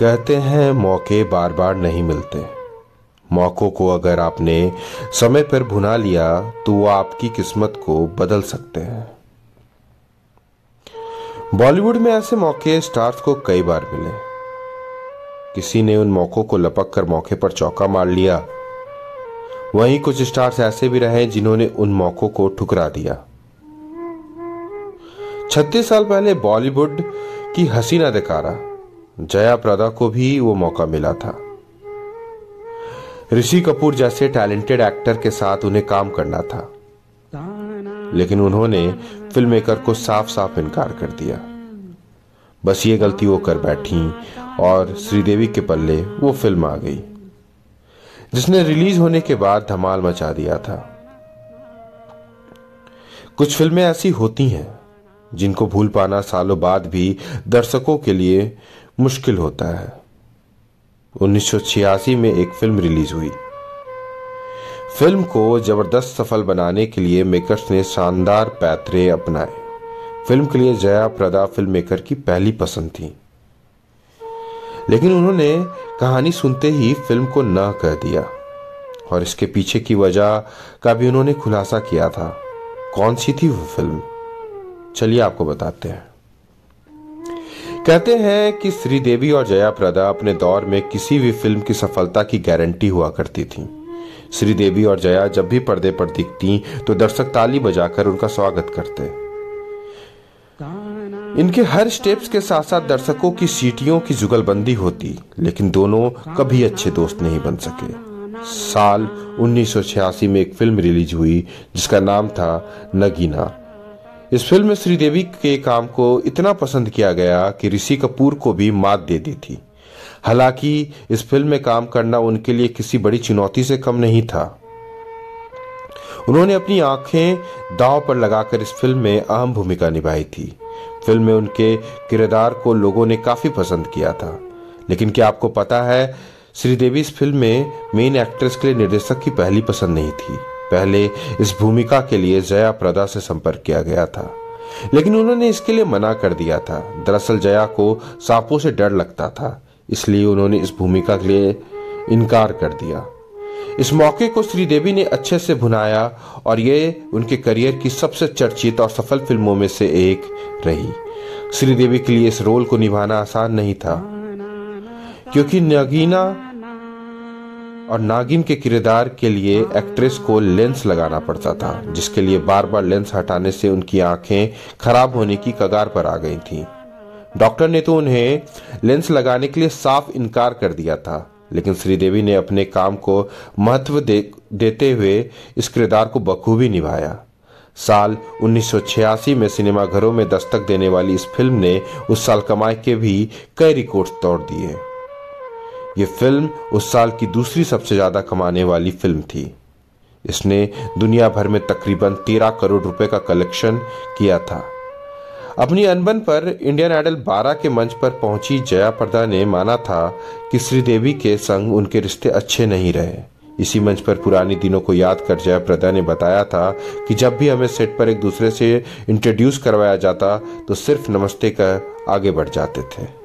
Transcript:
कहते हैं, मौके बार बार नहीं मिलते। मौकों को अगर आपने समय पर भुना लिया तो वो आपकी किस्मत को बदल सकते हैं। बॉलीवुड में ऐसे मौके स्टार्स को कई बार मिले। किसी ने उन मौकों को लपक कर मौके पर चौका मार लिया। वहीं कुछ स्टार्स ऐसे भी रहे जिन्होंने उन मौकों को ठुकरा दिया। छत्तीस साल पहले बॉलीवुड की हसीना दिकारा जया प्रदा को भी वो मौका मिला था। ऋषि कपूर जैसे टैलेंटेड एक्टर के साथ उन्हें काम करना था। लेकिन उन्होंने फ़िल्म मेकर को साफ़ साफ़ इनकार कर दिया। बस ये गलती वो कर बैठी और श्रीदेवी के पल्ले वो फ़िल्म आ गई, जिसने रिलीज़ होने के बाद धमाल मचा दिया था। कुछ फ़िल्में ऐसी होती हैं जिनको भूल पाना सालों बाद भी दर्शकों के लिए मुश्किल होता है। 1986 में एक फ़िल्म रिलीज़ हुई। फ़िल्म को ज़बरदस्त सफल बनाने के लिए मेकर्स ने शानदार पैतरे अपनाए। फ़िल्म के लिए जया प्रदा फ़िल्म मेकर की पहली पसंद थी। लेकिन उन्होंने कहानी सुनते ही फ़िल्म को न कह दिया। और इसके पीछे की वजह का भी उन्होंने खुलासा किया था। कौन सी थी वो फ़िल्म? चलिए आपको बताते हैं। कहते हैं कि श्रीदेवी और जया प्रदा अपने दौर में किसी भी फ़िल्म की सफलता की गारंटी हुआ करती थी। श्रीदेवी और जया जब भी पर्दे पर दिखती तो दर्शक ताली बजाकर उनका स्वागत करते इनके हर स्टेप्स के साथ साथ दर्शकों की सीटियों की जुगलबंदी होती, लेकिन दोनों कभी अच्छे दोस्त नहीं बन सके। साल 1986 में एक फ़िल्म रिलीज़ हुई, जिसका नाम था नगीना। इस फ़िल्म में श्रीदेवी के काम को इतना पसंद किया गया कि ऋषि कपूर को भी मात दे दी थी। हालाँकि इस फ़िल्म में काम करना उनके लिए किसी बड़ी चुनौती से कम नहीं था। उन्होंने अपनी आँखें दाव पर लगाकर इस फ़िल्म में अहम भूमिका निभाई थी। फ़िल्म में उनके किरदार को लोगों ने काफ़ी पसंद किया था। लेकिन क्या आपको पता है, श्रीदेवी इस फ़िल्म में मेन एक्ट्रेस के लिए निर्देशक की पहली पसंद नहीं थी। पहले इस भूमिका के लिए जया प्रदा से संपर्क किया गया था। लेकिन उन्होंने इसके लिए मना कर दिया था। दरअसल जया को सांपों से डर लगता था, इसलिए उन्होंने इस भूमिका के लिए इनकार कर दिया। इस मौके को श्रीदेवी ने अच्छे से भुनाया और ये उनके करियर की सबसे चर्चित और सफल फ़िल्मों में से एक रही। श्रीदेवी के लिए इस रोल को निभाना आसान नहीं था, क्योंकि नगीना और नागिन के किरदार के लिए एक्ट्रेस को लेंस लगाना पड़ता था जिसके लिए बार बार लेंस हटाने से उनकी आँखें खराब होने की कगार पर आ गई थीं। डॉक्टर ने तो उन्हें लेंस लगाने के लिए साफ़ इनकार कर दिया था लेकिन श्रीदेवी ने अपने काम को महत्व दे, देते हुए इस किरदार को बखूबी निभाया साल 1986 में सिनेमाघरों में दस्तक देने वाली इस फ़िल्म ने उस साल कमाई के भी कई रिकॉर्ड तोड़ दिए ये फ़िल्म उस साल की दूसरी सबसे ज़्यादा कमाने वाली फ़िल्म थी। इसने दुनिया भर में तकरीबन तेरह करोड़ रुपए का कलेक्शन किया था। अपनी अनबन पर इंडियन आइडल 12 के मंच पर पहुँची जया प्रदा ने माना था कि श्रीदेवी के संग उनके रिश्ते अच्छे नहीं रहे। इसी मंच पर पुरानी दिनों को याद कर जया प्रदा ने बताया था कि जब भी हमें सेट पर एक दूसरे से इंट्रोड्यूस करवाया जाता तो सिर्फ़ नमस्ते कर आगे बढ़ जाते थे।